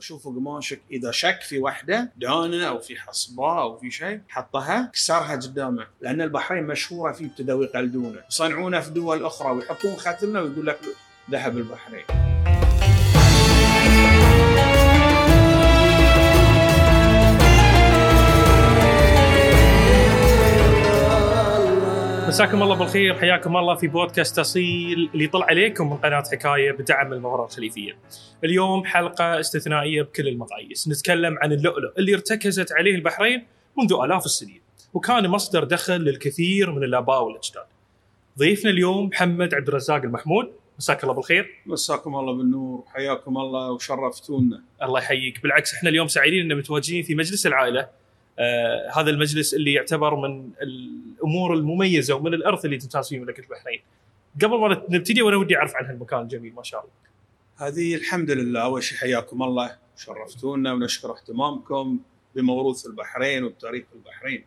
أشوف قماشك إذا شك في وحدة دانه أو في حصبة أو في شيء حطها كسرها قدامه لأن البحرين مشهورة في ابتدوا يقلدونه يصنعونه في دول أخرى ويحطون ختمنا ويقول لك ذهب البحرين. مساكم الله بالخير حياكم الله في بودكاست أصيل اللي طلع عليكم من قناة حكاية بدعم المباراه الخليفية. اليوم حلقة استثنائية بكل المقاييس، نتكلم عن اللؤلؤ اللي ارتكزت عليه البحرين منذ آلاف السنين، وكان مصدر دخل للكثير من الآباء والأجداد. ضيفنا اليوم محمد عبد الرزاق المحمود، مساك الله بالخير. مساكم الله بالنور حياكم الله وشرفتونا. الله يحييك، بالعكس إحنا اليوم سعيدين ان متواجدين في مجلس العائلة آه هذا المجلس اللي يعتبر من الأمور المميزة ومن الأرث اللي تمتاز فيه مملكة البحرين. قبل ما نبتدي وأنا ودي أعرف عن هالمكان الجميل ما شاء الله. هذه الحمد لله أول شيء حياكم الله شرفتونا ونشكر اهتمامكم بموروث البحرين وبتاريخ البحرين.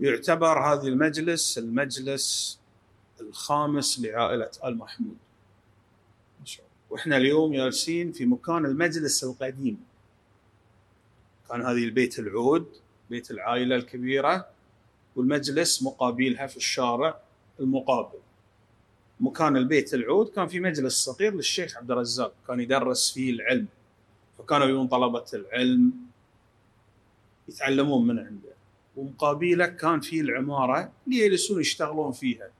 يعتبر هذا المجلس المجلس الخامس لعائلة آل محمود. ما شاء الله. وإحنا اليوم جالسين في مكان المجلس القديم. كان هذه البيت العود بيت العائلة الكبيرة والمجلس مقابلها في الشارع المقابل. مكان البيت العود كان في مجلس صغير للشيخ عبد الرزاق كان يدرس فيه العلم فكانوا يجون طلبة العلم يتعلمون من عنده ومقابله كان في العمارة اللي يجلسون يشتغلون فيها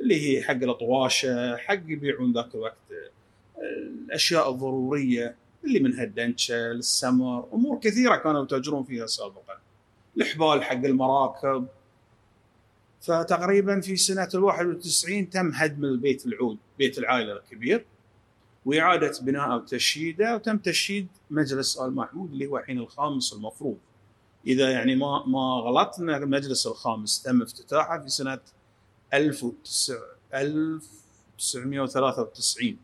اللي هي حق الطواشه حق يبيعون ذاك الوقت الأشياء الضرورية اللي منها الدنشة السمر أمور كثيرة كانوا يتاجرون فيها سابقا الحبال حق المراكب فتقريبا في سنة ال 91 تم هدم البيت العود بيت العائلة الكبير وإعادة بناءه وتشييده وتم تشييد مجلس آل محمود اللي هو الحين الخامس المفروض إذا يعني ما ما غلطنا المجلس الخامس تم افتتاحه في سنة 1993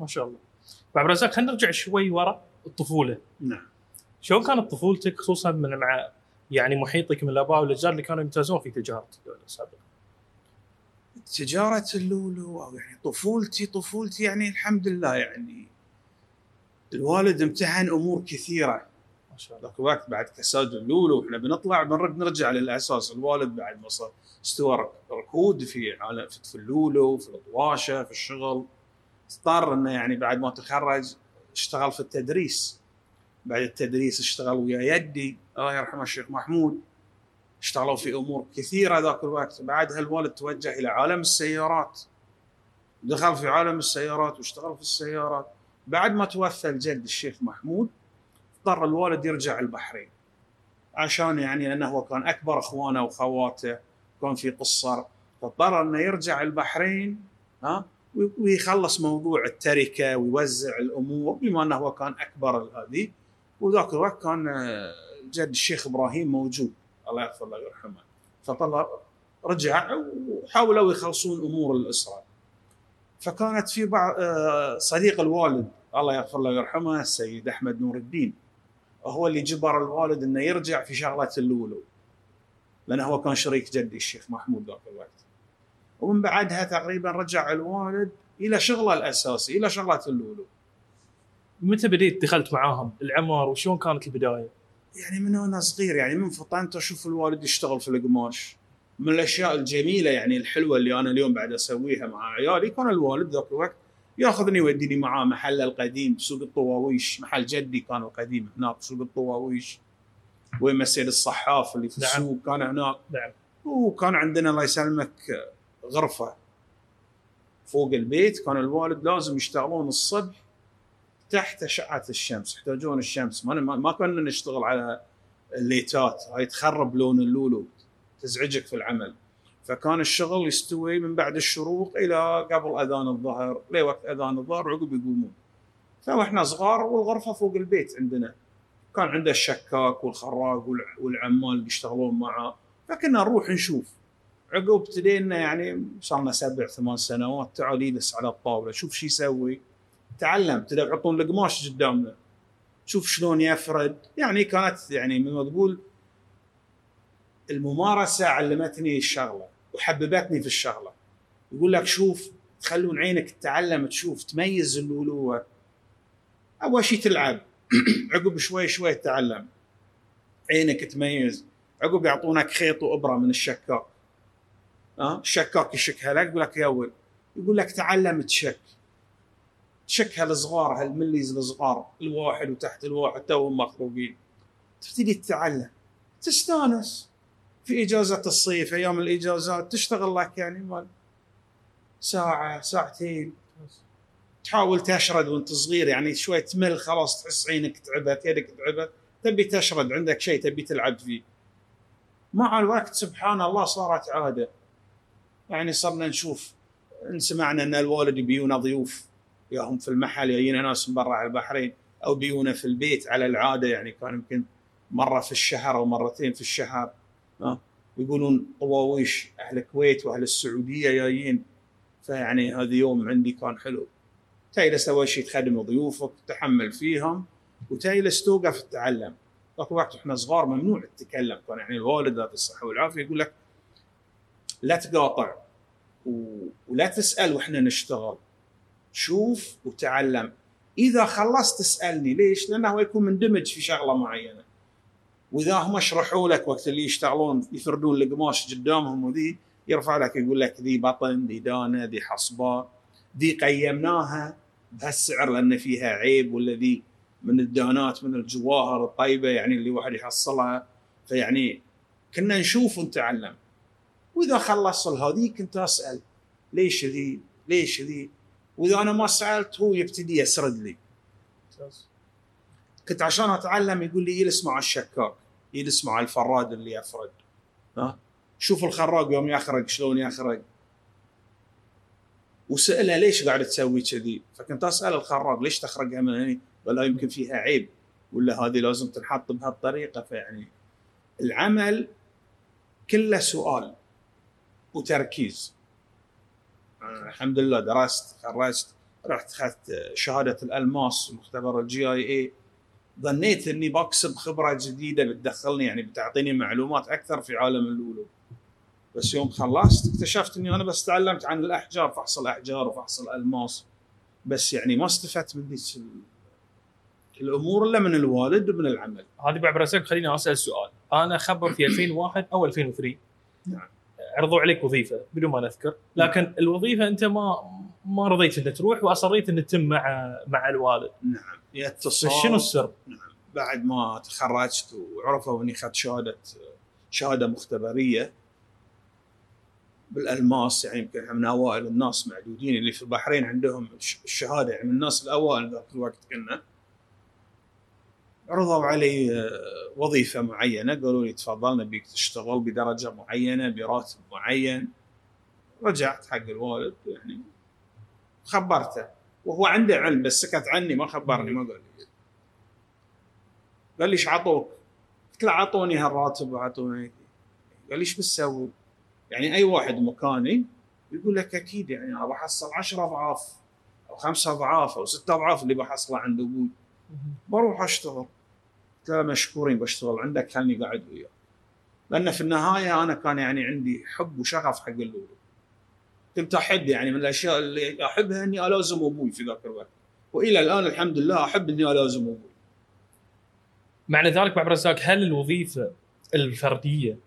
ما شاء الله. أبو عبد الرزاق خلينا نرجع شوي ورا الطفولة. نعم شلون كانت طفولتك خصوصا من مع يعني محيطك من الأباء والأجداد اللي كانوا يمتازون في تجارة الدولة السابقة؟ تجارة اللولو أو يعني طفولتي طفولتي يعني الحمد لله يعني الوالد امتحن أمور كثيرة. ما شاء الله. ذاك الوقت بعد كساد اللولو إحنا بنطلع بنرد نرجع للأساس. الوالد بعد ما صار استوى ركود في عالم في اللولو في الطواشه في الشغل اضطر إنه يعني بعد ما تخرج اشتغل في التدريس. بعد التدريس اشتغل ويا يدي. الله يرحمه الشيخ محمود. اشتغلوا في أمور كثيرة ذاك الوقت. بعدها الوالد توجه إلى عالم السيارات. دخل في عالم السيارات واشتغل في السيارات. بعد ما توفى الجد الشيخ محمود اضطر الوالد يرجع البحرين. عشان يعني لأنه هو كان أكبر أخوانه وخواته كان في قصر. فاضطر إنه يرجع البحرين ها ويخلص موضوع التركة ويوزع الأمور بما إنه هو كان أكبر هذه. وذاك الوقت كان آه، جد الشيخ إبراهيم موجود. الله يغفر له ويرحمه. فطلع رجع وحاولوا يخلصون أمور الأسرة. فكانت في بعض آه، صديق الوالد الله يغفر له ويرحمه السيد أحمد نور الدين. هو اللي جبر الوالد إنه يرجع في شغلة اللولو لأنه هو كان شريك جدي الشيخ محمود ذاك الوقت. ومن بعدها تقريبا رجع الوالد إلى شغله الأساسي إلى شغلة اللولو متى بديت دخلت معاهم؟ العمر وشلون كانت البداية؟ يعني من وأنا صغير يعني من فطنت أشوف الوالد يشتغل في القماش. من الأشياء الجميلة يعني الحلوة اللي أنا اليوم بعد أسويها مع عيالي كان الوالد ذاك الوقت يأخذني يوديني معاه محل القديم سوق الطواويش. محل جدي كان القديم هناك سوق الطواويش. وين مسجد الصحاف اللي في نعم. السوق كان هناك. نعم. وكان عندنا الله يسلمك غرفة فوق البيت. كان الوالد لازم يشتغلون الصبح تحت اشعه الشمس يحتاجون الشمس. ما ما كنا نشتغل على الليتات هاي تخرب لون اللولو تزعجك في العمل. فكان الشغل يستوي من بعد الشروق إلى قبل أذان الظهر لوقت أذان الظهر عقب يقومون. فإحنا صغار والغرفة فوق البيت عندنا. كان عنده الشكاك والخراق والع- والعمال اللي يشتغلون معه. فكنا نروح نشوف. عقب ابتدينا يعني صار لنا سبع ثمان سنوات تعال يجلس على الطاولة شوف شو يسوي. تعلم ابتدى يحطون القماش قدامنا شوف شلون يفرد. يعني كانت يعني مثل ما تقول الممارسة علمتني الشغلة وحببتني في الشغلة. يقول لك شوف تخلون عينك تتعلم تشوف تميز اللولوه أول شيء تلعب. عقب شوي شوي تتعلم. عينك تميز. عقب يعطونك خيط وإبرة من الشكاك. ها؟ الشكاك يشكها لك يقول لك يا ول يقول لك تعلم تشك. تشك هالصغار هالمليز الصغار الواحد وتحت الواحد توهم مخروقين. تبتدي تتعلم. تستانس في اجازه الصيف أيام الإجازات تشتغل لك يعني مال ساعة ساعتين. تحاول تشرد وانت صغير يعني شوي تمل خلاص تحس عينك تعبت يدك تعبت. تبي تشرد عندك شيء تبي تلعب فيه. مع الوقت سبحان الله صارت عادة. يعني صرنا نشوف سمعنا إن الوالد يبيونا ضيوف. ياهم في المحل جايين ناس من برا على البحرين أو بيونا في البيت على العادة يعني كان يمكن مرة في الشهر أو مرتين في الشهر. ها؟ يقولون طواويش أهل الكويت وأهل السعودية جايين؟ فيعني هذا يوم عندي كان حلو. تجلس أول شيء تخدم ضيوفك تحمل فيهم وتجلس توقف تتعلم. ذاك الوقت إحنا صغار ممنوع التكلم كان يعني الوالد ذات الصحة والعافية يقول لك لا تقاطع ولا تسأل وإحنا نشتغل. شوف وتعلم إذا خلصت تسألني ليش؟ لأنه هو يكون مندمج في شغلة معينة وإذا هم شرحوا لك وقت اللي يشتغلون يفردون القماش قدامهم وذي يرفع لك يقول لك ذي بطن ذي دانة ذي حصبة ذي قيمناها بهالسعر لأن فيها عيب ولا ذي من الدانات من الجواهر الطيبة يعني اللي واحد يحصلها فيعني كنا نشوف ونتعلم وإذا خلص هذه كنت أسأل ليش ذي؟ ليش ذي؟ وإذا أنا ما سألت هو يبتدي يسرد لي. كنت عشان أتعلم يقول لي يجلس مع الشكاك يجلس مع الفراد اللي يفرد. ها؟ شوف الخراق يوم يخرج شلون يخرج وسأله ليش قاعد تسوي كذي؟ فكنت أسأل الخراق ليش تخرجها من هنا ولا يمكن فيها عيب. ولا هذه لازم تنحط بهالطريقة فيعني. العمل كله سؤال وتركيز. الحمد لله درست خرجت رحت اخذت شهادة الألماس مختبر ال GIA. ظنيت إني بكسب خبرة جديدة بتدخلني يعني بتعطيني معلومات أكثر في عالم اللولو بس يوم خلصت اكتشفت إني أنا بس تعلمت عن الأحجار فحص الاحجار وفحص الالماس بس يعني ما استفدت من ذيك الأمور إلا من الوالد ومن العمل. هذه راسك خليني أسأل سؤال. أنا خبر في 2001 أو 2003 نعم. عرضوا عليك وظيفة بدون ما نذكر. لكن الوظيفة أنت ما ما رضيت إنك تروح وأصريت ان تتم مع مع الوالد. نعم. يتصل شنو السر؟ نعم. بعد ما تخرجت وعرفوا إني أخذت شهادة شهادة مختبرية بالألماس يعني يمكن من أوائل الناس معدودين اللي في البحرين عندهم الشهادة. يعني من الناس الأوائل ذاك الوقت كنا. عرضوا علي آه، وظيفة معينة قالوا لي تفضل نبيك تشتغل بدرجة معينة براتب معين. رجعت حق الوالد يعني خبرته. وهو عنده علم بس سكت عني ما خبرني ما قال لي. قال لي إيش عطوك؟ قلت له عطوني هالراتب وعطوني. قال لي إيش بتسوي؟ يعني أي واحد مكاني يقول لك أكيد يعني أنا بحصل 10 أضعاف أو خمسة أضعاف أو ستة أضعاف اللي بحصله عند أبوي. بروح أشتغل. قلت له مشكورين بشتغل عندك خلني قاعد وياه. لأن في النهاية أنا كان يعني عندي حب وشغف حق اللولو كنت أحب يعني من الأشياء اللي أحبها إني ألازم أبوي في ذاك الوقت. وإلى الآن الحمد لله أحب إني ألازم أبوي. معنى ذلك بعد رزاق هل الوظيفة الفردية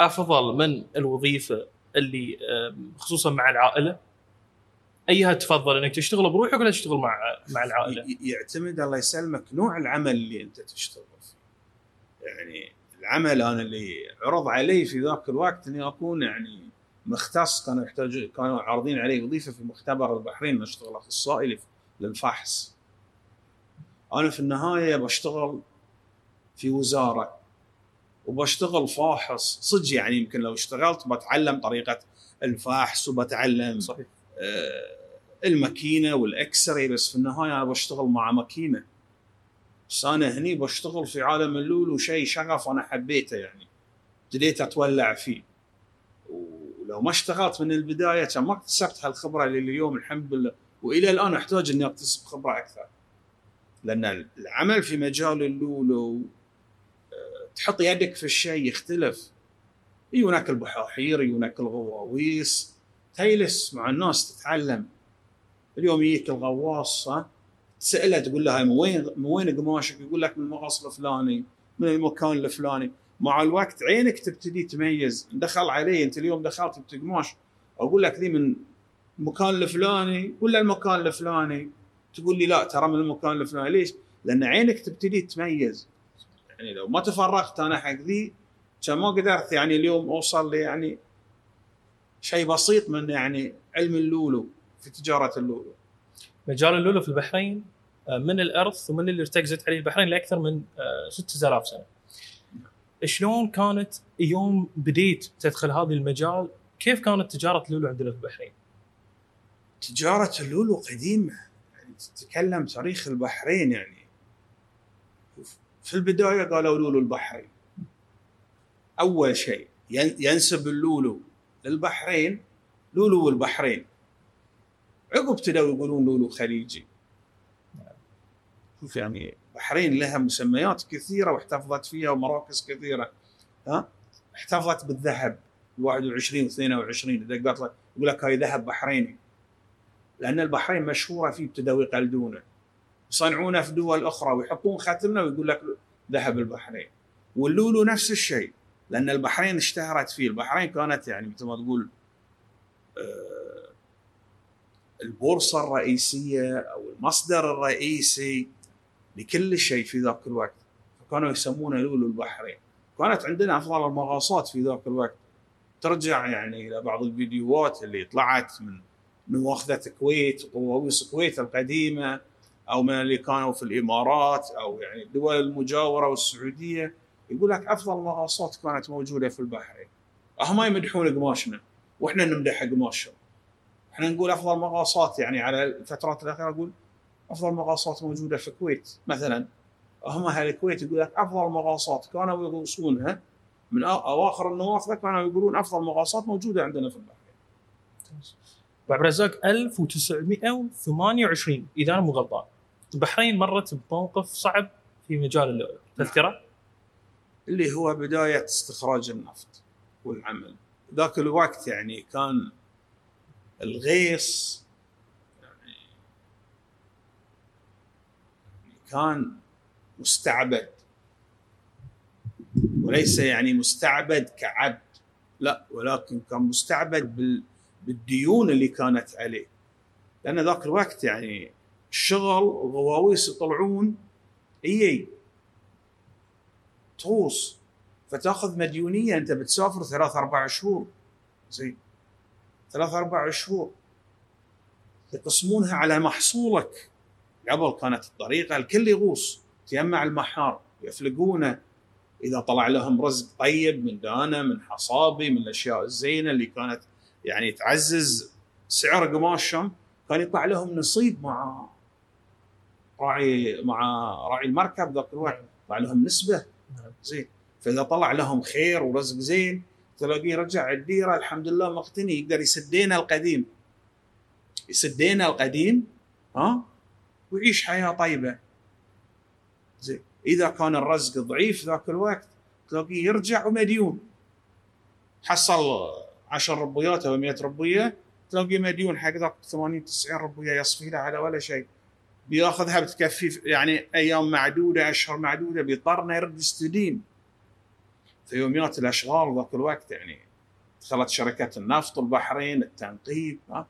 أفضل من الوظيفة اللي خصوصا مع العائلة؟ ايها تفضل إنك تشتغل بروحك ولا تشتغل مع مع العائلة؟ يعتمد الله يسلمك نوع العمل اللي أنت تشتغل. فيه يعني العمل أنا اللي عرض علي في ذاك الوقت إني أكون يعني مختص كانوا يحتاج كانوا عارضين علي وظيفة في مختبر البحرين اشتغل أخصائي لف- للفحص. أنا في النهاية بشتغل في وزارة وبشتغل فاحص. صدق يعني يمكن لو اشتغلت بتعلم طريقة الفحص وبتعلم صحيح. آه، الماكينة والإكسري بس في النهاية أنا بشتغل مع ماكينة. بس أنا هني بشتغل في عالم اللولو شيء شغف أنا حبيته يعني. ابتديت أتولع فيه. ولو ما اشتغلت من البداية كان ما اكتسبت هالخبرة اللي اليوم الحمد لله. وإلى الآن أحتاج إني أكتسب خبرة أكثر. لأن العمل في مجال اللولو آه، تحط يدك في الشيء يختلف. يجونك البحاحير يجونك الغواويس تجلس مع الناس تتعلم. اليوم يجيك الغواص تساله تقول له من وين من وين قماشك؟ يقول لك من المغص الفلاني من المكان الفلاني. مع الوقت عينك تبتدي تميز. دخل علي أنت اليوم دخلت بتقماش؟ أقول لك ذي من المكان الفلاني؟ ولا المكان الفلاني. تقول لي لا ترى من المكان الفلاني. ليش؟ لأن عينك تبتدي تميز. يعني لو ما تفرغت أنا حق ذي كان ما قدرت يعني اليوم أوصل لي يعني شيء بسيط من يعني علم اللولو في تجارة اللولو. مجال اللولو في البحرين آه، من الإرث ومن اللي ارتكزت عليه البحرين لأكثر من آه، 6000 سنة. شلون كانت يوم بديت تدخل هذا المجال؟ كيف كانت تجارة اللولو عندنا في البحرين؟ تجارة اللولو قديمة. يعني تتكلم تاريخ البحرين يعني. في البداية قالوا لولو البحرين. أول شيء ين- ينسب اللولو. للبحرين لولو البحرين. عقب ابتدوا يقولون لولو خليجي. شوف يعني البحرين لها مسميات كثيرة واحتفظت فيها ومراكز كثيرة ها؟ احتفظت بالذهب 21 و 22 إذا قالت لك يقول لك هاي ذهب بحريني. لأن البحرين مشهورة فيه ابتدوا يقلدونه يصنعونه في دول أخرى ويحطون ختمنا ويقول لك ذهب البحرين. واللولو نفس الشيء. لأن البحرين اشتهرت فيه. البحرين كانت يعني مثل ما تقول آه، البورصة الرئيسية أو المصدر الرئيسي لكل شيء في ذاك الوقت. فكانوا يسمونه لولو البحرين. كانت عندنا أفضل المغاصات في ذاك الوقت. ترجع يعني إلى بعض الفيديوهات اللي طلعت من من واخذة الكويت وغواويص الكويت القديمة أو من اللي كانوا في الإمارات أو يعني الدول المجاورة والسعودية. يقول لك أفضل مغاصات كانت موجودة في البحرين هم يمدحون قماشنا وإحنا نمدح قماشهم. إحنا نقول أفضل مغاصات يعني على الفترات الأخيرة نقول أفضل مغاصات موجودة في الكويت. مثلا هم أهل الكويت يقول لك أفضل مغاصات كانوا يغوصونها من أواخر النوافذ كانوا يقولون أفضل مغاصات موجودة عندنا في البحرين ابو عبد الرزاق 1928 إذا أنا مو غلطان. البحرين مرت بموقف صعب في مجال اللؤلؤ تذكره؟ اللي هو بداية استخراج النفط والعمل. ذاك الوقت يعني كان الغيص يعني كان مستعبد. وليس يعني مستعبد كعبد لا ولكن كان مستعبد بال بالديون اللي كانت عليه. لأن ذاك الوقت يعني الشغل وغواويس يطلعون اي تغوص فتأخذ مديونية أنت بتسافر ثلاث أربع شهور. زين. ثلاث أربع شهور. يقسمونها على محصولك. قبل كانت الطريقة الكل يغوص. تجمع المحار. يفلقونه. إذا طلع لهم رزق طيب من دانه من حصابي من الأشياء الزينة اللي كانت يعني تعزز سعر قماشهم كان يطلع لهم نصيب مع راعي مع راعي المركب ذاك الوقت. يطلع لهم نسبة. زين. فإذا طلع لهم خير ورزق زين تلاقيه رجع الديرة الحمد لله مقتني يقدر يسدينا القديم. يسدينا القديم ها؟ ويعيش حياة طيبة. زين. إذا كان الرزق ضعيف ذاك الوقت تلاقيه يرجع ومديون. حصل 10 ربويات أو 100 ربوية تلاقيه مديون حق ذاك 80 90 ربوية يصفي له على ولا شيء. بياخذها بتكفي يعني أيام معدودة أشهر معدودة بيضطر انه يرد يستدين في يوميات الأشغال ذاك الوقت يعني دخلت شركة النفط البحرين التنقيب ها؟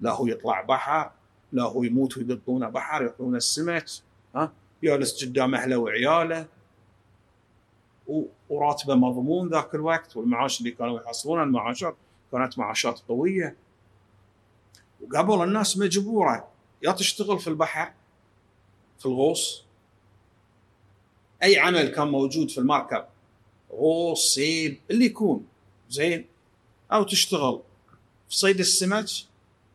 لا هو يطلع بحر لا هو يموت ويدقونه بحر يعطونه السمك ها؟ يجلس قدام أهله وعياله. وراتبه مضمون ذاك الوقت والمعاش اللي كانوا يحصلونها المعاشات كانت معاشات قوية. وقبل الناس مجبورة يا تشتغل في البحر في الغوص. أي عمل كان موجود في المركب غوص صيد اللي يكون زين؟ أو تشتغل في صيد السمك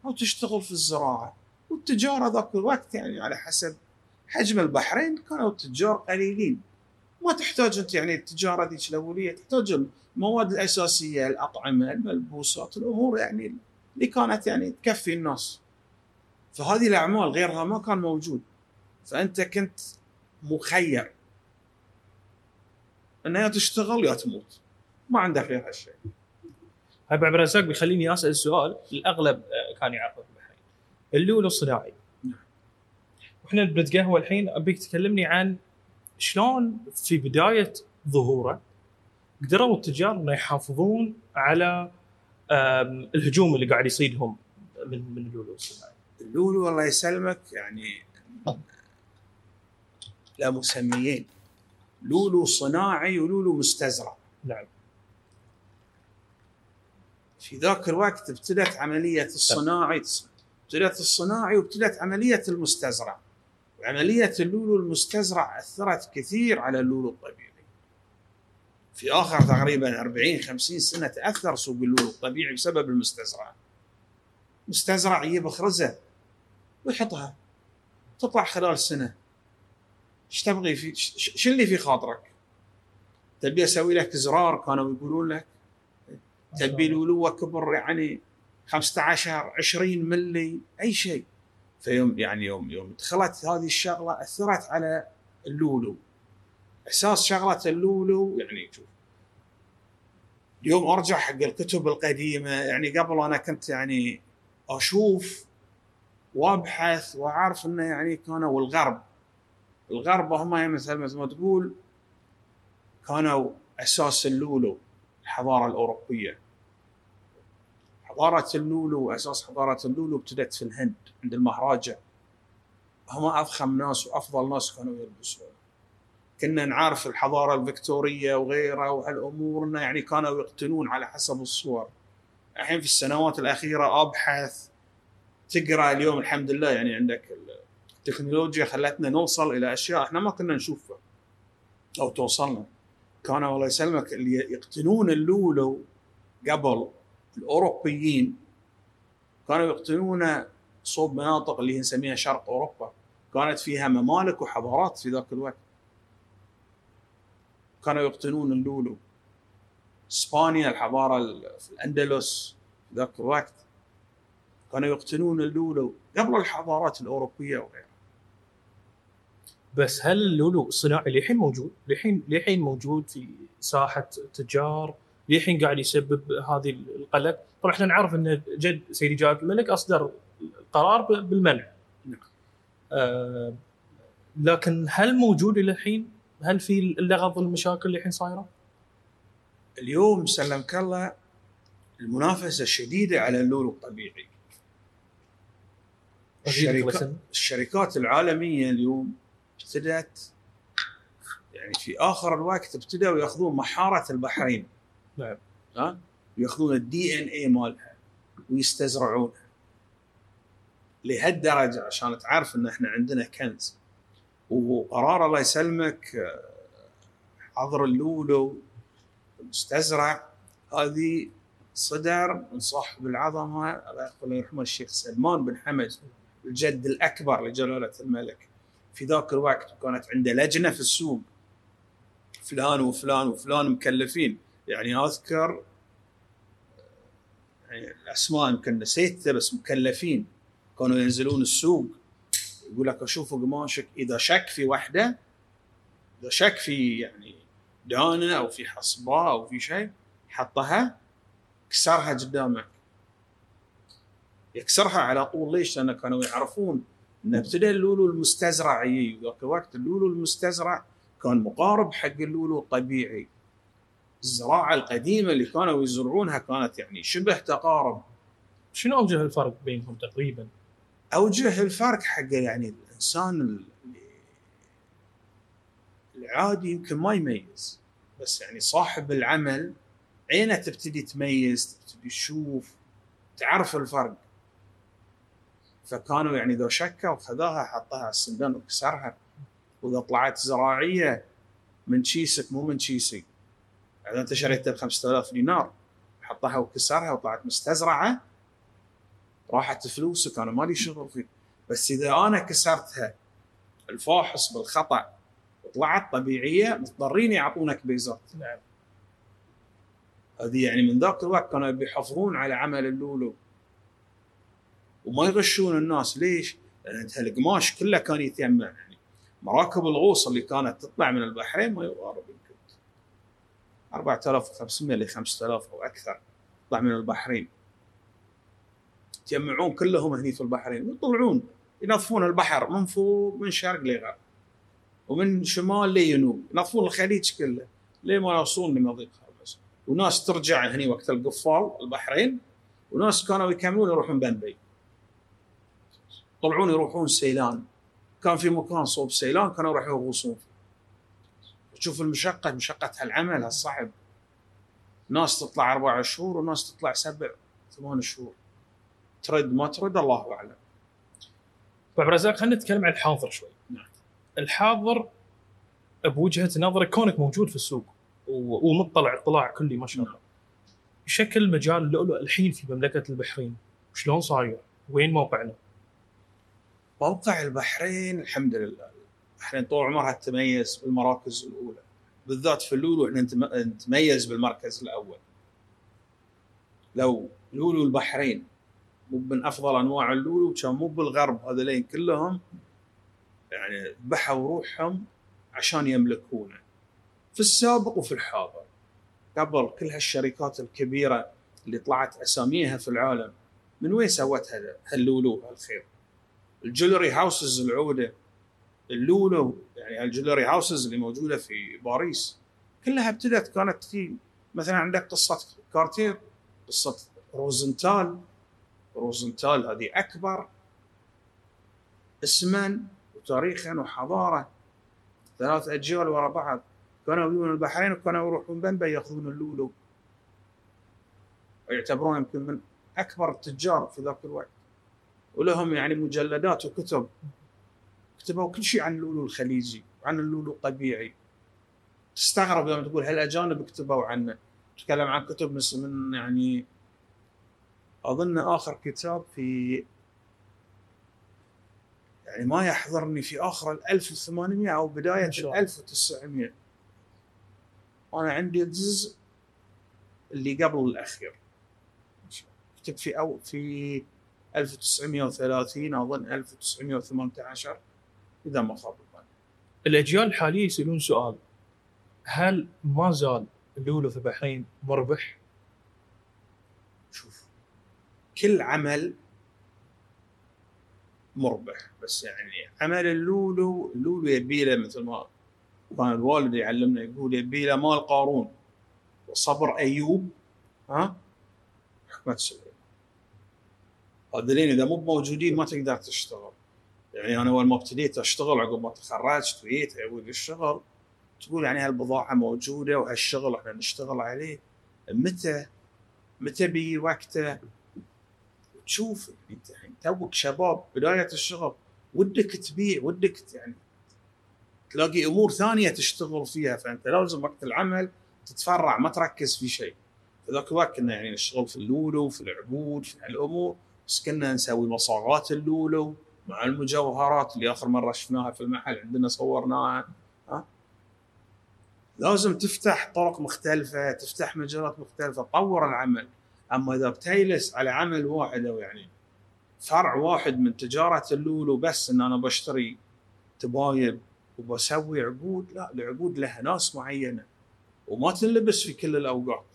أو تشتغل في الزراعة. والتجارة ذاك الوقت يعني على حسب حجم البحرين كانوا التجار قليلين. ما تحتاج أنت يعني التجارة ذيك الأولية تحتاج المواد الأساسية الأطعمة الملبوسات الأمور يعني اللي كانت يعني تكفي الناس. فهذه الأعمال غيرها ما كان موجود. فأنت كنت مخير. إن يا تشتغل يا تموت. ما عندك غير هالشيء. ابو عبد الرزاق بيخليني أسأل سؤال الأغلب آه، كان يعرفه في البحرين اللولو الصناعي نعم. إحنا بنتقهوى الحين أبيك تكلمني عن شلون في بداية ظهوره قدروا التجار إنه يحافظون على الهجوم اللي قاعد يصيدهم من من اللولو الصناعي. اللولو الله يسلمك يعني له مسميين. لولو صناعي ولولو مستزرع. نعم. في ذاك الوقت ابتدت عملية الصناعي ابتدت الصناعي وابتدت عملية المستزرع. وعملية اللولو المستزرع أثرت كثير على اللولو الطبيعي. في آخر تقريبا 40 50 سنة تأثر سوق اللولو الطبيعي بسبب المستزرع. مستزرع يجيب خرزة ويحطها. تطلع خلال سنة إيش تبغي في ش- ش- شو اللي في خاطرك؟ تبي أسوي لك زرار؟ كانوا يقولون لك. تبي لولوه كبر يعني 15 20 ملي أي شيء. فيوم يعني يوم يوم دخلت هذه الشغلة أثرت على اللولو. أساس شغلة اللولو يعني شوف. اليوم أرجع حق الكتب القديمة. يعني قبل أنا كنت يعني أشوف وابحث وأعرف إنه يعني كانوا والغرب الغرب هم مثل مثل ما تقول كانوا أساس اللولو الحضارة الأوروبية. حضارة اللولو واساس حضارة اللولو ابتدت في الهند عند المهراجة هم أفخم ناس وأفضل ناس كانوا يلبسون. كنا نعرف الحضارة الفكتوريه وغيرها وهالأمور إنه يعني كانوا يقتنون على حسب الصور. الحين في السنوات الأخيرة أبحث تقرأ اليوم الحمد لله يعني عندك التكنولوجيا خلتنا نوصل إلى أشياء إحنا ما كنا نشوفها أو توصلنا. كانوا الله يسلمك اللي يقتنون اللولو قبل الأوروبيين. كانوا يقتنون صوب مناطق اللي نسميها شرق أوروبا. كانت فيها ممالك وحضارات في ذاك الوقت. كانوا يقتنون اللولو. إسبانيا الحضارة ال- في الأندلس في ذاك الوقت. كانوا يقتنون اللولو قبل الحضارات الأوروبية وغيرها بس هل اللولو الصناعي للحين موجود؟ للحين للحين موجود في ساحة تجار للحين قاعد يسبب هذه القلق، طبعا إحنا نعرف إن جد سيدي جلالة الملك أصدر قرار بالمنع. نعم. آه لكن هل موجود إلى الحين؟ هل في اللغط المشاكل اللي الحين صايرة؟ اليوم سلمك الله المنافسة شديدة على اللولو الطبيعي الشركات. الشركات العالمية اليوم ابتدت يعني في آخر الوقت ابتدوا يأخذون محارة البحرين. نعم. ها؟ وياخذون الدي ان اي مالها ويستزرعونها. لهالدرجة عشان تعرف إن إحنا عندنا كنز. وقرار الله يسلمك حظر اللولو المستزرع هذه صدر من صاحب العظمة الله يرحمه الشيخ سلمان بن حمد. الجد الأكبر لجلاله الملك. في ذاك الوقت كانت عنده لجنة في السوق. فلان وفلان وفلان مكلفين. يعني أذكر يعني الأسماء يمكن نسيتها بس مكلفين. كانوا ينزلون السوق. يقول لك أشوف قماشك. إذا شك في وحده إذا شك في يعني دانة أو في حصبه أو في شيء حطها كسرها قدامك. يكسرها على طول. ليش؟ لأن كانوا يعرفون إن ابتدى اللولو المستزرع يجي ذاك الوقت اللولو المستزرع كان مقارب حق اللولو الطبيعي. الزراعة القديمة اللي كانوا يزرعونها كانت يعني شبه تقارب. شنو أوجه الفرق بينهم تقريبا؟ أوجه الفرق حق يعني الإنسان ال- العادي يمكن ما يميز بس يعني صاحب العمل عينه تبتدي تميز تبتدي تشوف تعرف الفرق. فكانوا يعني ذو شكة وخذاها حطها على السندان وكسرها. وإذا طلعت زراعية من كيسك مو من كيسي اذا أنت شريتها ب 5000 دينار حطها وكسرها وطلعت مستزرعة راحت فلوسك أنا مالي شغل فيه. بس إذا أنا كسرتها الفاحص بالخطأ وطلعت طبيعية مضطرين يعطونك بيزات نعم. هذه يعني من ذاك الوقت كانوا بيحافظون على عمل اللولو. وما يغشون الناس. ليش؟ لأن انت القماش كله كان يتجمع يعني مراكب الغوص اللي كانت تطلع من البحرين ما يقارب يمكن 4500 ل 5000 أو أكثر تطلع من البحرين. يتجمعون كلهم هني في البحرين. ويطلعون ينظفون البحر من فوق من شرق لغرب ومن شمال لجنوب ينظفون الخليج كله. ليه ما يوصلون لمضيق هرمز وناس ترجع هني وقت القفال البحرين. وناس كانوا يكملون يروحون بنبي طلعون يروحون سيلان. كان في مكان صوب سيلان كانوا يروحوا يغوصون فيه. تشوف المشقة مشقة هالعمل هالصعب. ناس تطلع أربع شهور وناس تطلع سبع ثمان شهور. ترد ما ترد الله أعلم. عبد الرزاق خلينا نتكلم عن الحاضر شوي. نعم. الحاضر بوجهة نظرك كونك موجود في السوق ومطلع اطلاع كلي ما شاء الله. شكل مجال اللؤلؤ الحين في مملكة البحرين. شلون صاير؟ وين موقعنا؟ موقع البحرين الحمد لله. إحنا طول عمرها تميز بالمراكز الأولى. بالذات في اللولو إحنا نتم- نتميز بالمركز الأول. لو لولو البحرين مو من أفضل أنواع اللولو كان مو بالغرب هذولين كلهم يعني ذبحوا روحهم عشان يملكونه. في السابق وفي الحاضر. قبل كل هالشركات الكبيرة اللي طلعت أساميها في العالم من وين سوت هاللولو هالخير؟ ال jewelry houses العوده اللولو يعني ال jewelry houses اللي موجودة في باريس كلها ابتدت كانت في مثلا عندك قصة كارتير قصة روزنتال روزنتال هذه أكبر اسما وتاريخا وحضارة ثلاث أجيال ورا بعض كانوا يجون البحرين وكانوا يروحون بومبي يأخذون اللولو ويعتبرون يمكن من أكبر التجار في ذاك الوقت. ولهم يعني مجلدات وكتب. كتبوا كل شيء عن اللولو الخليجي وعن اللولو الطبيعي. تستغرب لما تقول هل الاجانب كتبوا عنه؟ تتكلم عن كتب من من يعني أظن آخر كتاب في يعني ما يحضرني في آخر ال 1800 أو بداية ال الله. 1900 أنا عندي الجزء اللي قبل الأخير. كتب في أو في 1930 أظن 1918 إذا ما خاب الظن. الأجيال الحاليه يسألون سؤال. هل ما زال اللولو في البحرين مربح؟ شوف كل عمل مربح بس يعني عمل اللولو اللولو يبي له مثل ما كان الوالد يعلمنا يقول يبي له مال قارون. وصبر أيوب ها؟ حكمة سليمان هذولين إذا مو موجودين ما تقدر تشتغل. يعني أنا أول ما ابتديت أشتغل عقب ما تخرجت وجيت اعود الشغل تقول يعني هالبضاعة موجودة وهالشغل إحنا نشتغل عليه. متى؟ متى بيجي وقته؟ تشوف يعني أنت الحين توك شباب بداية الشغل ودك تبيع ودك يعني تلاقي أمور ثانية تشتغل فيها. فأنت لازم وقت العمل تتفرع ما تركز في شيء. ذاك الوقت كنا يعني نشتغل في اللولو في العبود في هالأمور. كنا نسوي مصاغات اللولو مع المجوهرات اللي آخر مرة شفناها في المحل. عندنا صورناها ها؟ لازم تفتح طرق مختلفة تفتح مجالات مختلفة. تطور العمل. أما إذا بتجلس على عمل واحد أو يعني فرع واحد من تجارة اللولو بس إن أنا بشتري تبايب وبسوي عقود لا العقود لها ناس معينة وما تنلبس في كل الأوقات.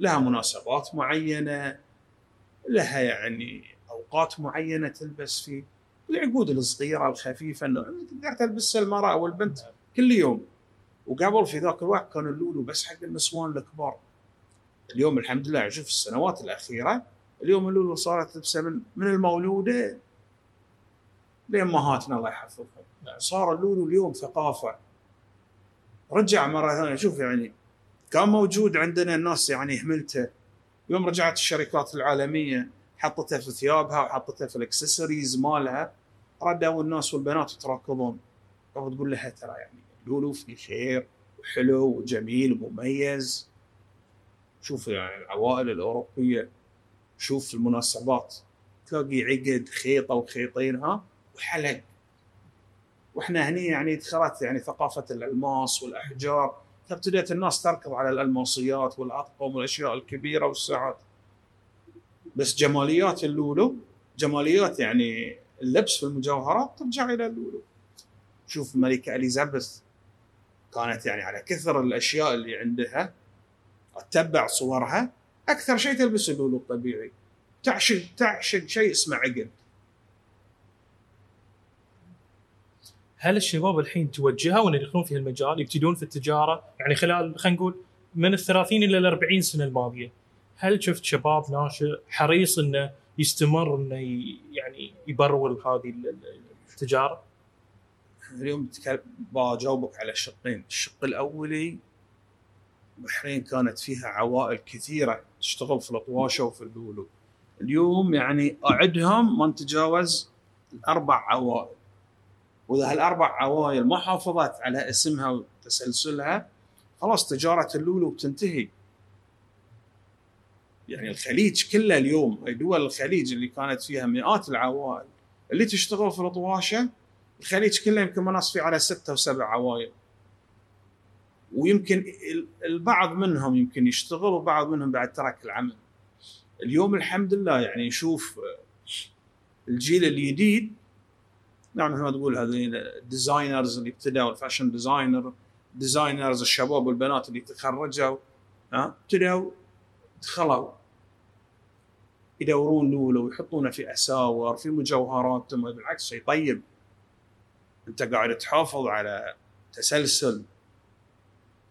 لها مناسبات معينة. لها يعني أوقات معينة تلبس فيه العقود الصغيرة الخفيفة إنه تقدر تلبسها المرأة أو البنت كل يوم. وقبل في ذاك الوقت كان اللولو بس حق النسوان الكبار. اليوم الحمد لله شوف السنوات الأخيرة اليوم اللولو صارت تلبسه من من المولودة لامهاتنا الله يحفظهم صار اللولو اليوم ثقافة. رجع مرة ثانية شوف يعني كان موجود عندنا الناس يعني هملته. يوم رجعت الشركات العالمية حطتها في ثيابها وحطتها في الاكسسوارز مالها ردوا الناس والبنات يتراكضون. وتقول لها ترى يعني لولو في خير وحلو وجميل ومميز. شوف يعني العوائل الأوروبية شوف المناسبات. تلاقي عقد خيط أو خيطين ها وحلق. وإحنا هني يعني دخلت يعني ثقافة الألماس والأحجار. فابتدت الناس تركض على الالماسيات والأطقم والأشياء الكبيرة والساعات. بس جماليات اللولو جماليات يعني اللبس في المجوهرات ترجع إلى اللولو. شوف الملكه إليزابيث كانت يعني على كثر الأشياء اللي عندها اتبع صورها أكثر شيء تلبس اللولو الطبيعي. تعشق تعشق شيء اسمه عقد. هل الشباب الحين توجهوا ان يدخلون في المجال يبتدون في التجارة يعني خلال خلينا نقول من ال 30 إلى ال 40 سنة الماضية هل شفت شباب ناشئ حريص إنه يستمر إنه يعني يبرول هذه ال- ال- التجارة؟ اليوم بجاوبك على شقين، الشق الأولي البحرين كانت فيها عوائل كثيرة تشتغل في الأطواشة وفي اللولو. اليوم يعني أعدهم ما نتجاوز الأربع عوائل. وإذا هالأربع عوائل ما حافظت على اسمها وتسلسلها خلاص تجارة اللولو بتنتهي. يعني الخليج كله اليوم دول الخليج اللي كانت فيها مئات العوائل اللي تشتغل في الطواشة الخليج كله يمكن مناص فيه على ستة وسبع عوائل ويمكن ال- البعض منهم يمكن يشتغل وبعض منهم بعد ترك العمل اليوم الحمد لله يعني نشوف الجيل الجديد نعم مثل ما تقول هذين ال designers اللي ابتدوا ال fashion designer designers الشباب والبنات اللي تخرجوا ها ابتدوا دخلوا يدورون لولو ويحطونه في أساور في مجوهرات بالعكس شيء طيب. أنت قاعد تحافظ على تسلسل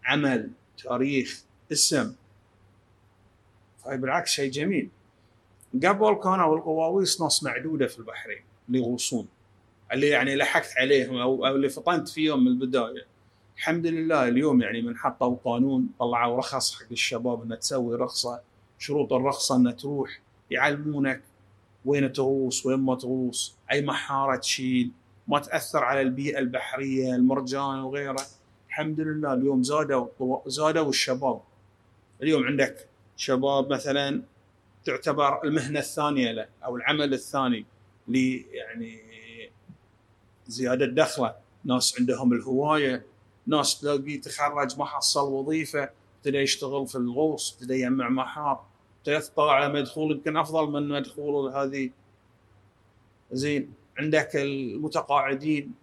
عمل تاريخ اسم. فهي بالعكس شيء جميل. قبل كانوا القواويس ناس معدودة في البحرين اللي يغوصون. اللي يعني لحقت عليهم أو اللي فطنت فيهم من البداية. الحمد لله اليوم يعني من حطوا قانون طلعوا رخص حق الشباب انها تسوي رخصة شروط الرخصة انها تروح يعلمونك وين تغوص وين ما تغوص أي محارة تشيل ما تأثر على البيئة البحرية المرجان وغيره. الحمد لله اليوم زادوا زادوا الشباب. اليوم عندك شباب مثلا تعتبر المهنة الثانية له أو العمل الثاني ل يعني زيادة دخلة. ناس عندهم الهواية ناس تلاقيه تخرج ما حصل وظيفة ابتدى يشتغل في الغوص ابتدى يجمع محار يطلع على مدخول يمكن أفضل من مدخول هذه. زين عندك المتقاعدين.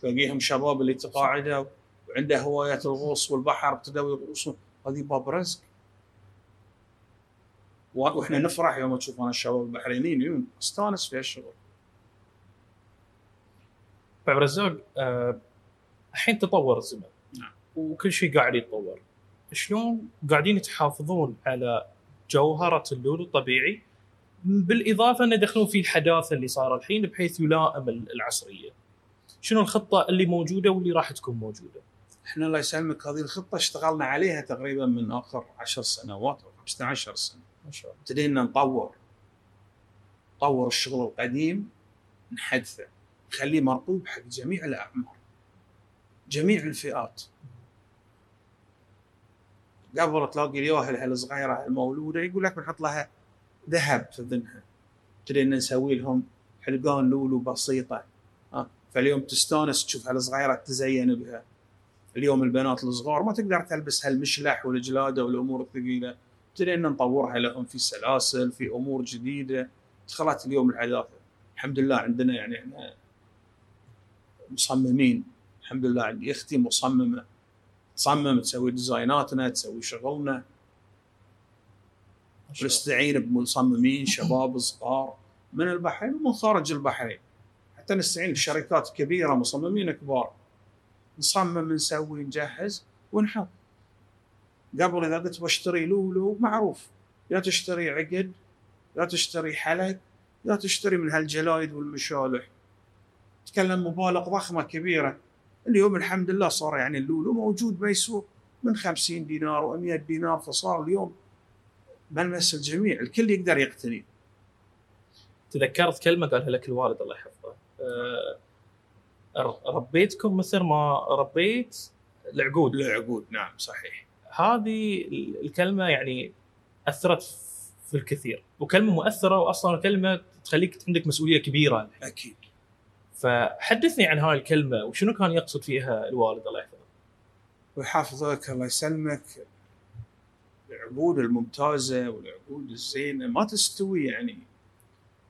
تلاقيهم شباب اللي تقاعدوا وعنده هوايه الغوص والبحر ابتدوا يغوصون. هذه باب رزق. وإحنا نفرح يوم نشوف أنا الشباب البحرينيين أستانس في هالشغل. عبد الرزاق آه، الحين تطور الزمن. نعم. وكل شيء قاعد يتطور. شلون قاعدين يتحافظون على جوهرة اللولو الطبيعي؟ بالإضافة أن يدخلون فيه الحداثة اللي صار الحين بحيث يلائم العصرية. شنو الخطة اللي موجودة واللي راح تكون موجودة؟ إحنا الله يسلمك هذه الخطة اشتغلنا عليها تقريبا من آخر عشر سنوات أو 15 سنة. ما شاء الله. ابتدينا نطور. نطور الشغل القديم نحدثه. نخليه مرغوب حق جميع الأعمار جميع الفئات. قبل تلاقي اليوهل الصغيره المولودة يقول لك بنحط لها ذهب في اذنها ابتدينا نسوي لهم حلقان لولو بسيطة. ها؟ فاليوم تستانس تشوف هالصغيرة تزين بها. اليوم البنات الصغار ما تقدر تلبس هالمشلح والجلادة والأمور الثقيلة. ابتدينا نطورها لهم في سلاسل في أمور جديدة. دخلت اليوم الحداثة. الحمد لله عندنا يعني إحنا مصممين. الحمد لله عندي أختي مصممة. تصمم تسوي ديزايناتنا تسوي شغلنا. ونستعين بمصممين شباب صغار من البحرين ومن خارج البحرين. حتى نستعين بشركات كبيرة مصممين كبار. نصمم نسوي نجهز ونحط. قبل إذا قلت بشتري لولو معروف. يا تشتري عقد يا تشتري حلق يا تشتري من هالجلايد والمشالح. تكلم مبالغ ضخمة كبيرة. اليوم الحمد لله صار يعني اللولو موجود بالسوق من 50 دينار و100 دينار فصار اليوم ملمس الجميع الكل يقدر يقتني. تذكرت كلمة قالها لك الوالد الله يحفظه. آه، ربيتكم مثل ما ربيت العقود. العقود نعم صحيح. هذه الكلمة يعني أثرت في الكثير وكلمة مؤثرة واصلا كلمة تخليك عندك مسؤولية كبيرة. أكيد. فحدثني عن هاي الكلمة وشنو كان يقصد فيها الوالد الله يحفظه؟ ويحافظك الله يسلمك. العقود الممتازة والعقود الزينة ما تستوي يعني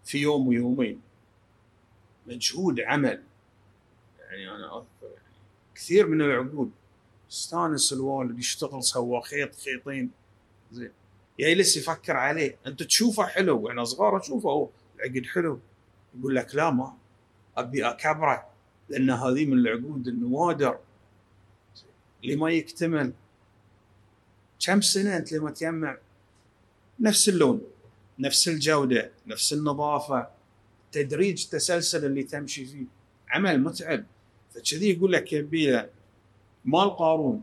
في يوم ويومين. مجهود عمل. يعني أنا أذكر يعني كثير من العقود. استانس الوالد يشتغل سوى خيط خيطين. زين. يجلس يفكر عليه. أنت تشوفه حلو. وإحنا صغار نشوفه أوه العقد حلو. يقول لك لا ما أبي أكبره لأن هذه من العقود النوادر اللي ما يكتمل. كم سنة أنت لما تجمع نفس اللون نفس الجودة نفس النظافة تدريج التسلسل اللي تمشي فيه عمل متعب. فكذي يقول لك يبي مال قارون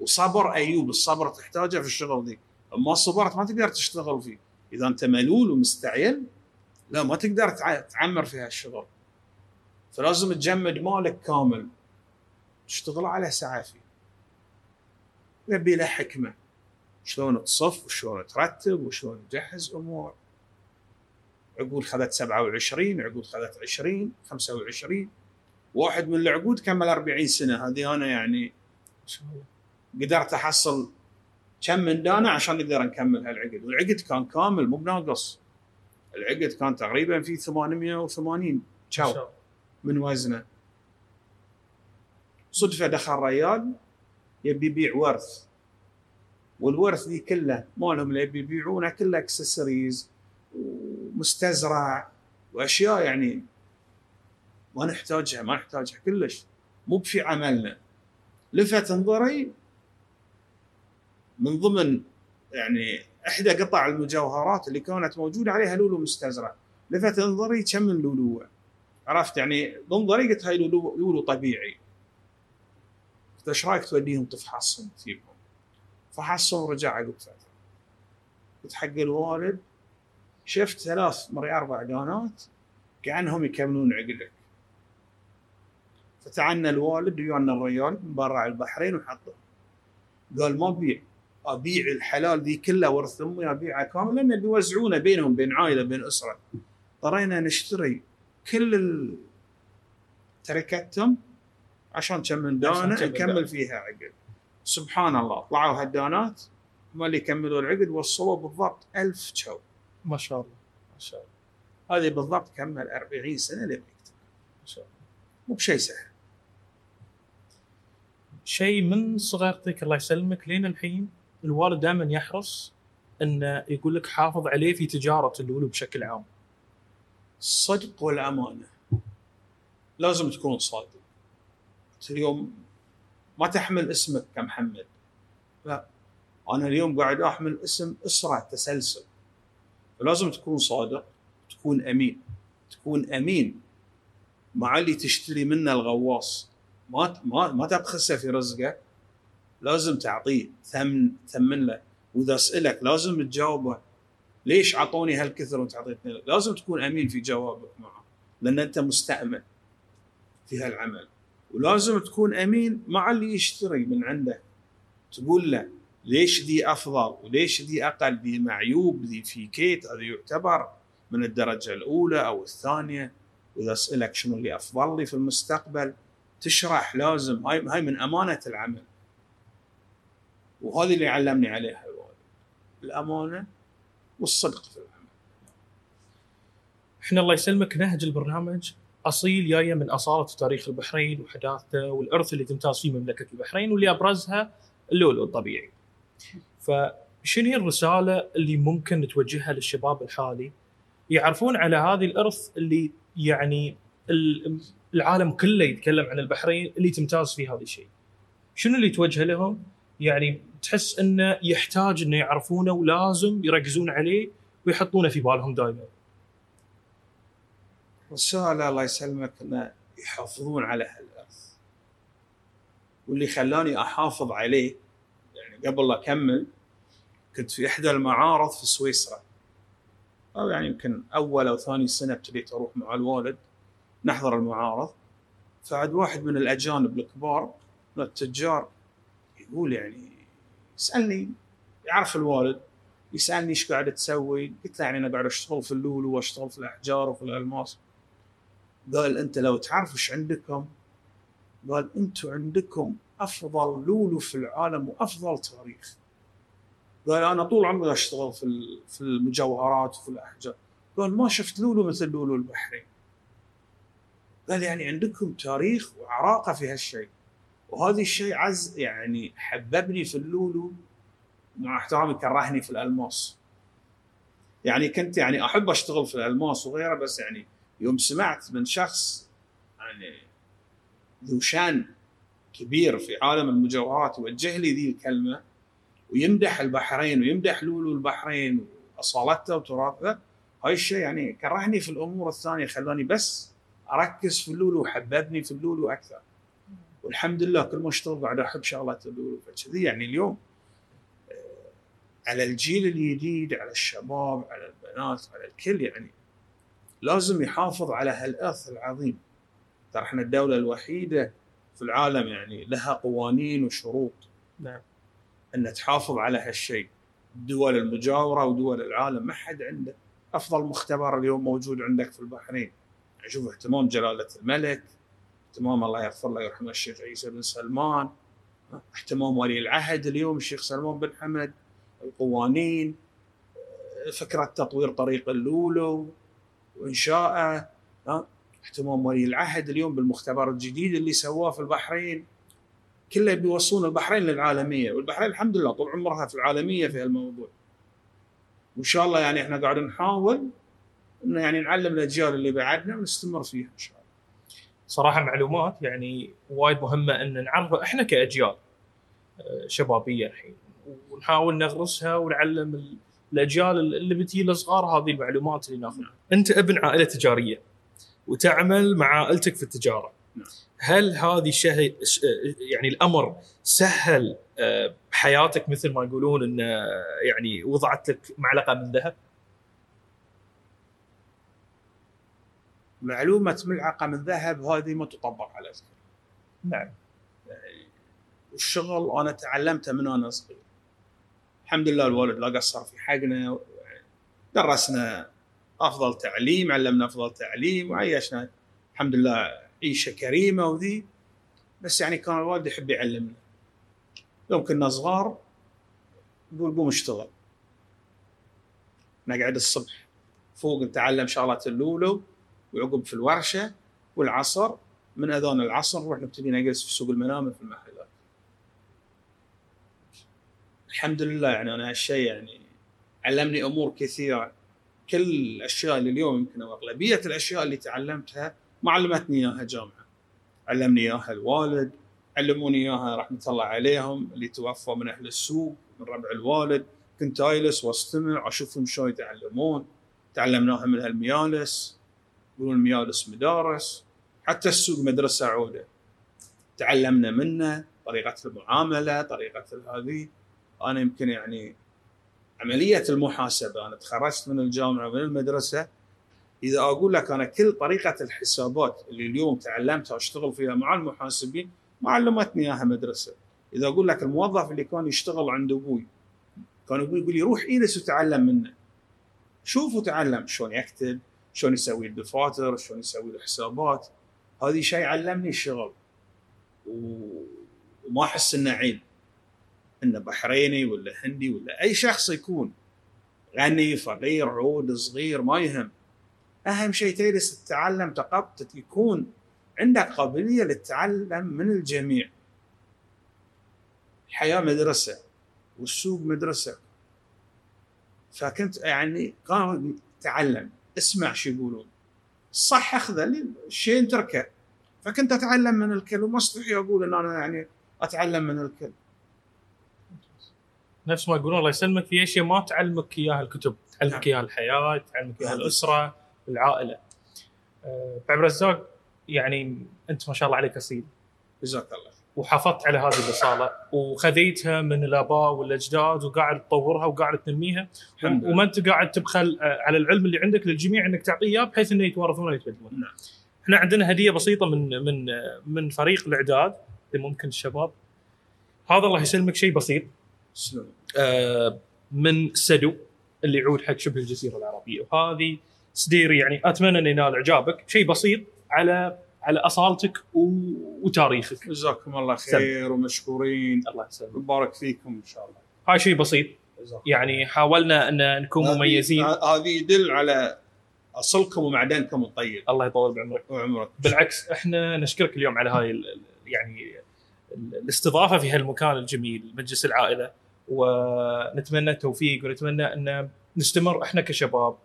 وصبر أيوب الصبر تحتاجه في الشغل دي ما صبرت ما تقدر تشتغل فيه. إذا أنت ملول ومستعجل لا ما تقدر تع- تعمر في هالشغل. فلازم تجمد مالك كامل. تشتغل على سعافي. يبي له حكمة. شلون تصف وشلون ترتب وشلون تجهز أمور. عقود خذت 27 عقود خذت 20 25 واحد من العقود كمل 40 سنة. هذه أنا يعني قدرت أحصل كم من دانا عشان نقدر نكمل هالعقد. والعقد كان كامل مو بناقص. العقد كان تقريبا في 880 ما شاو شاء الله. من وزنه. صدفة دخل ريال يبي يبيع ورث. والورث دي كله مالهم اللي يبي يبيعونه كله اكسسوارز ومستزرع وأشياء يعني ما نحتاجها ما نحتاجها كلش. مو في عملنا. لفت نظري من ضمن يعني إحدى قطع المجوهرات اللي كانت موجودة عليها لولو مستزرع. لفت نظري كم من لولو. عرفت يعني بنظري قلت هاي لولو طبيعي. قلت إيش رأيك توديهم تفحصهم تجيبهم؟ فحصهم ورجع عقب فترة. قلت حق الوالد شفت ثلاث مرة أربع دانات كأنهم يكملون عقلك. فتعنا الوالد ويانا الرجال من برا البحرين وحطه. قال ما أبيع. أبيع الحلال ذي كلها ورث أمي ابيعها كامل لأن بيوزعونه بينهم بين عائلة بين أسرة. اضطرينا نشتري. كل ال- تركتهم عشان كم من دانه. نكمل فيها عقد. سبحان الله. طلعوا هالدانات هم اللي كملوا العقد وصلوا بالضبط ألف شو ما شاء الله. ما شاء الله. هذه بالضبط كمل 40 سنة لما يكتب. ما شاء الله. مو بشيء سهل. شيء من صغرتك الله يسلمك لين الحين الوالد دائما يحرص إنه يقول لك حافظ عليه في تجارة اللولو بشكل عام. الصدق والأمانة. لازم تكون صادق. اليوم ما تحمل اسمك كمحمد. لا أنا اليوم قاعد أحمل اسم إسرة تسلسل. فلازم تكون صادق تكون أمين. تكون أمين مع اللي تشتري منه الغواص. ما ما ما تبخسه في رزقه. لازم تعطيه ثمن ثمن له. وإذا سألك لازم تجاوبه. ليش اعطوني هالكثر وانت اعطيتني لازم تكون أمين في جوابك معه لأن أنت مستأمن في هالعمل. ولازم تكون أمين مع اللي يشتري من عنده. تقول له ليش ذي أفضل وليش ذي أقل ذي معيوب ذي في كيت هذا يعتبر من الدرجة الأولى أو الثانية. وإذا أسألك شنو اللي أفضل لي في المستقبل تشرح لازم. هاي هاي من أمانة العمل. وهذه اللي علمني عليها الوالد. الأمانة والصدق في العمل إحنا الله يسلمك نهج البرنامج أصيل جاية من أصالة تاريخ البحرين وحداثته والإرث اللي تمتاز فيه مملكة البحرين واللي أبرزها اللؤلؤ الطبيعي. فشنو هي الرسالة اللي ممكن توجهها للشباب الحالي يعرفون على هذه الإرث اللي يعني ال- العالم كله يتكلم عن البحرين اللي تمتاز فيه هذا الشيء. شنو اللي توجهه لهم؟ يعني تحس إنه يحتاج إنه يعرفونه ولازم يركزون عليه ويحطونه في بالهم دائما. رسالة الله يسلمك إن يحافظون على هالارث واللي خلاني أحافظ عليه يعني قبل لا أكمل كنت في إحدى المعارض في سويسرا. أو يعني يمكن أول أو ثاني سنة ابتديت أروح مع الوالد نحضر المعارض. فعد واحد من الأجانب الكبار من التجار يقول يعني يسالني يعرف الوالد يسألني إيش قاعد تسوي؟ قلت له يعني أنا قاعد أشتغل في اللولو وأشتغل في الأحجار وفي الألماس. قال أنت لو تعرف إيش عندكم؟ قال أنتم عندكم أفضل لولو في العالم وأفضل تاريخ. قال أنا طول عمري أشتغل في في المجوهرات وفي الأحجار. قال ما شفت لولو مثل لولو البحرين قال يعني عندكم تاريخ وعراقة في هالشيء. وهذا الشيء عز يعني حببني في اللولو مع احترامي كرهني في الألماس. يعني كنت يعني أحب أشتغل في الألماس وغيره بس يعني يوم سمعت من شخص يعني ذو شان كبير في عالم المجوهرات يوجه لي ذي الكلمة ويمدح البحرين ويمدح لولو البحرين واصالتها وتراثها هاي الشيء يعني كرهني في الأمور الثانية خلاني بس أركز في اللولو وحببني في اللولو أكثر. والحمد لله كل ما اشتغل قاعد احب شغلات اللولو فكذي يعني اليوم آه، على الجيل الجديد على الشباب على البنات على الكل يعني لازم يحافظ على هالإرث العظيم. ترى إحنا الدولة الوحيدة في العالم يعني لها قوانين وشروط نعم. إن تحافظ على هالشيء. الدول المجاورة ودول العالم ما حد عنده. أفضل مختبر اليوم موجود عندك في البحرين. يعني شوف اهتمام جلالة الملك اهتمام الله يغفر له ويرحمه الشيخ عيسى بن سلمان. اهتمام ولي العهد اليوم الشيخ سلمان بن حمد القوانين فكرة تطوير طريق اللولو وانشائه اهتمام ولي العهد اليوم بالمختبر الجديد اللي سواه في البحرين. كله بيوصون البحرين للعالمية والبحرين الحمد لله طول عمرها في العالمية في هالموضوع. وإن شاء الله يعني إحنا قاعدين نحاول انه يعني نعلم الأجيال اللي بعدنا ونستمر فيها إن شاء الله. صراحة معلومات يعني وايد مهمة إن نعرفها إحنا كأجيال آه، شبابية الحين ونحاول نغرسها ونعلم ال- الأجيال اللي بتجي الصغار هذه المعلومات اللي ناخذها. أنت ابن عائلة تجارية وتعمل مع عائلتك في التجارة. نعم. هل هذه الشيء ش- يعني الأمر سهل آه، حياتك مثل ما يقولون انه يعني وضعت لك معلقة من ذهب؟ معلومة ملعقة من ذهب هذه ما تطبق على الكل نعم. والشغل أنا تعلمته من وأنا صغير. الحمد لله الوالد لا قصر في حقنا درسنا أفضل تعليم علمنا أفضل تعليم وعيشنا الحمد لله عيشة كريمة وذي. بس يعني كان الوالد يحب يعلمنا. يوم كنا صغار يقول قوم اشتغل. نقعد الصبح فوق نتعلم شغلات اللولو. وعقب في الورشة والعصر من أذان العصر نروح نبتدي نجلس في سوق المنامة في المحلات. الحمد لله يعني أنا هالشيء يعني علمني أمور كثيرة كل الأشياء اللي اليوم يمكن أو أغلبية الأشياء اللي تعلمتها ما علمتني إياها جامعة. علمني إياها الوالد، علموني إياها رحمة الله عليهم اللي توفوا من أهل السوق من ربع الوالد، كنت أجلس وأستمع أشوفهم شلون يتعلمون، تعلمناها من هالميالس يقولون الميالس مدارس حتى السوق مدرسة عودة. تعلمنا منه طريقة المعاملة طريقة هذه. أنا يمكن يعني عملية المحاسبة أنا تخرجت من الجامعة ومن المدرسة. إذا أقول لك أنا كل طريقة الحسابات اللي اليوم تعلمتها واشتغل فيها مع المحاسبين ما علمتني إياها مدرسة. إذا أقول لك الموظف اللي كان يشتغل عند أبوي كان أبوي يقول لي روح اجلس وتعلم منه. شوف وتعلم شلون يكتب شلون يسوي الدفاتر شلون يسوي الحسابات. هذه شيء علمني الشغل. وما أحس إنه عيب. إنه بحريني ولا هندي ولا أي شخص يكون. غني فقير عود صغير ما يهم. أهم شيء تجلس تتعلم تقبت يكون عندك قابلية للتعلم من الجميع. الحياة مدرسة والسوق مدرسة. فكنت يعني كان تعلم. اسمع شو يقولون الصح اخذه الشيء اتركه فكنت أتعلم من الكل وما أستحي أقول إن أنا يعني أتعلم من الكل نفس ما يقولون الله يسلمك في أشياء ما تعلمك إياها الكتب، تعلمك نعم. إياها الحياة، تعلمك إياها نعم. الأسرة، العائلة. أه، عبد الرزاق يعني أنت ما شاء الله عليك أصيل جزاك الله وحافظت على هذه الاصاله وخذيتها من الآباء والأجداد وقاعد تطورها وقاعد تنميها. وما أنت قاعد تبخل آه، على العلم اللي عندك للجميع إنك تعطيه إياه بحيث إنه يتوارثونه ويتبدلون. نعم. إحنا عندنا هدية بسيطة من من آه، من فريق الإعداد. اللي ممكن الشباب. هذا الله يسلمك شيء بسيط. آه، من سدو اللي يعود حق شبه الجزيرة العربية. وهذه صدير يعني أتمنى ان ينال إعجابك. شيء بسيط على على أصالتك و- وتاريخك. جزاكم الله خير ومشكورين. الله يسلمك. وبارك فيكم إن شاء الله. هاي شيء بسيط. يعني حاولنا أن نكون مميزين. هذه يدل على أصلكم ومعدنكم الطيب. الله يطول بعمرك. وعمرك. بالعكس إحنا نشكرك اليوم على هاي يعني ال- الاستضافة في هالمكان الجميل مجلس العائلة. ونتمنى التوفيق ونتمنى أن نستمر إحنا كشباب.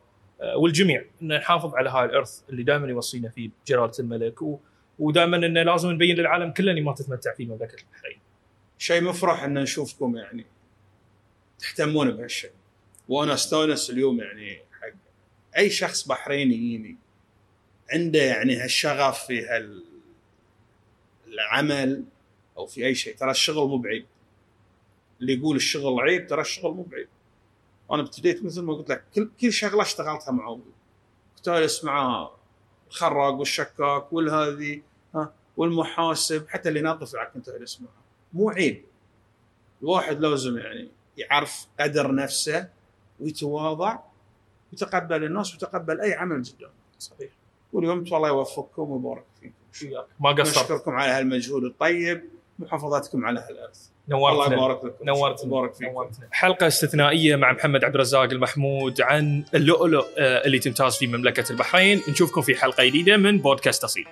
والجميع إن نحافظ على هاي الإرث اللي دائما يوصينا فيه جلاله الملك و- ودائما إنه لازم نبين للعالم كله إني ما تتمتع في مملكه البحرين. شيء مفرح إن نشوفكم يعني تهتمون بهالشيء. وأنا أستأنس اليوم يعني حق أي شخص بحريني يجيني عنده يعني هالشغف في هال العمل أو في أي شيء. ترى الشغل مو بعيب. اللي يقول الشغل عيب ترى الشغل مو بعيب. أنا ابتديت مثل ما قلت لك كل كل شغلة اشتغلتها مع أبوي. كنت اجلس مع الخراق والشكاك والهذي ها والمحاسب حتى اللي ناظف كنت أجلس معه. مو عيب. الواحد لازم يعني يعرف قدر نفسه ويتواضع ويتقبل الناس ويتقبل أي عمل قدامه. صحيح. واليوم الله يوفقكم ويبارك فيكم. ما قصرت. نشكركم على هالمجهود الطيب. محافظتكم على هالارض الله نورتنا. يبارك لكم نورتنا نورتنا. حلقة استثنائية مع محمد عبد الرزاق المحمود عن اللؤلؤ آه، اللي تمتاز في مملكة البحرين. نشوفكم في حلقة جديدة من بودكاست أصيل.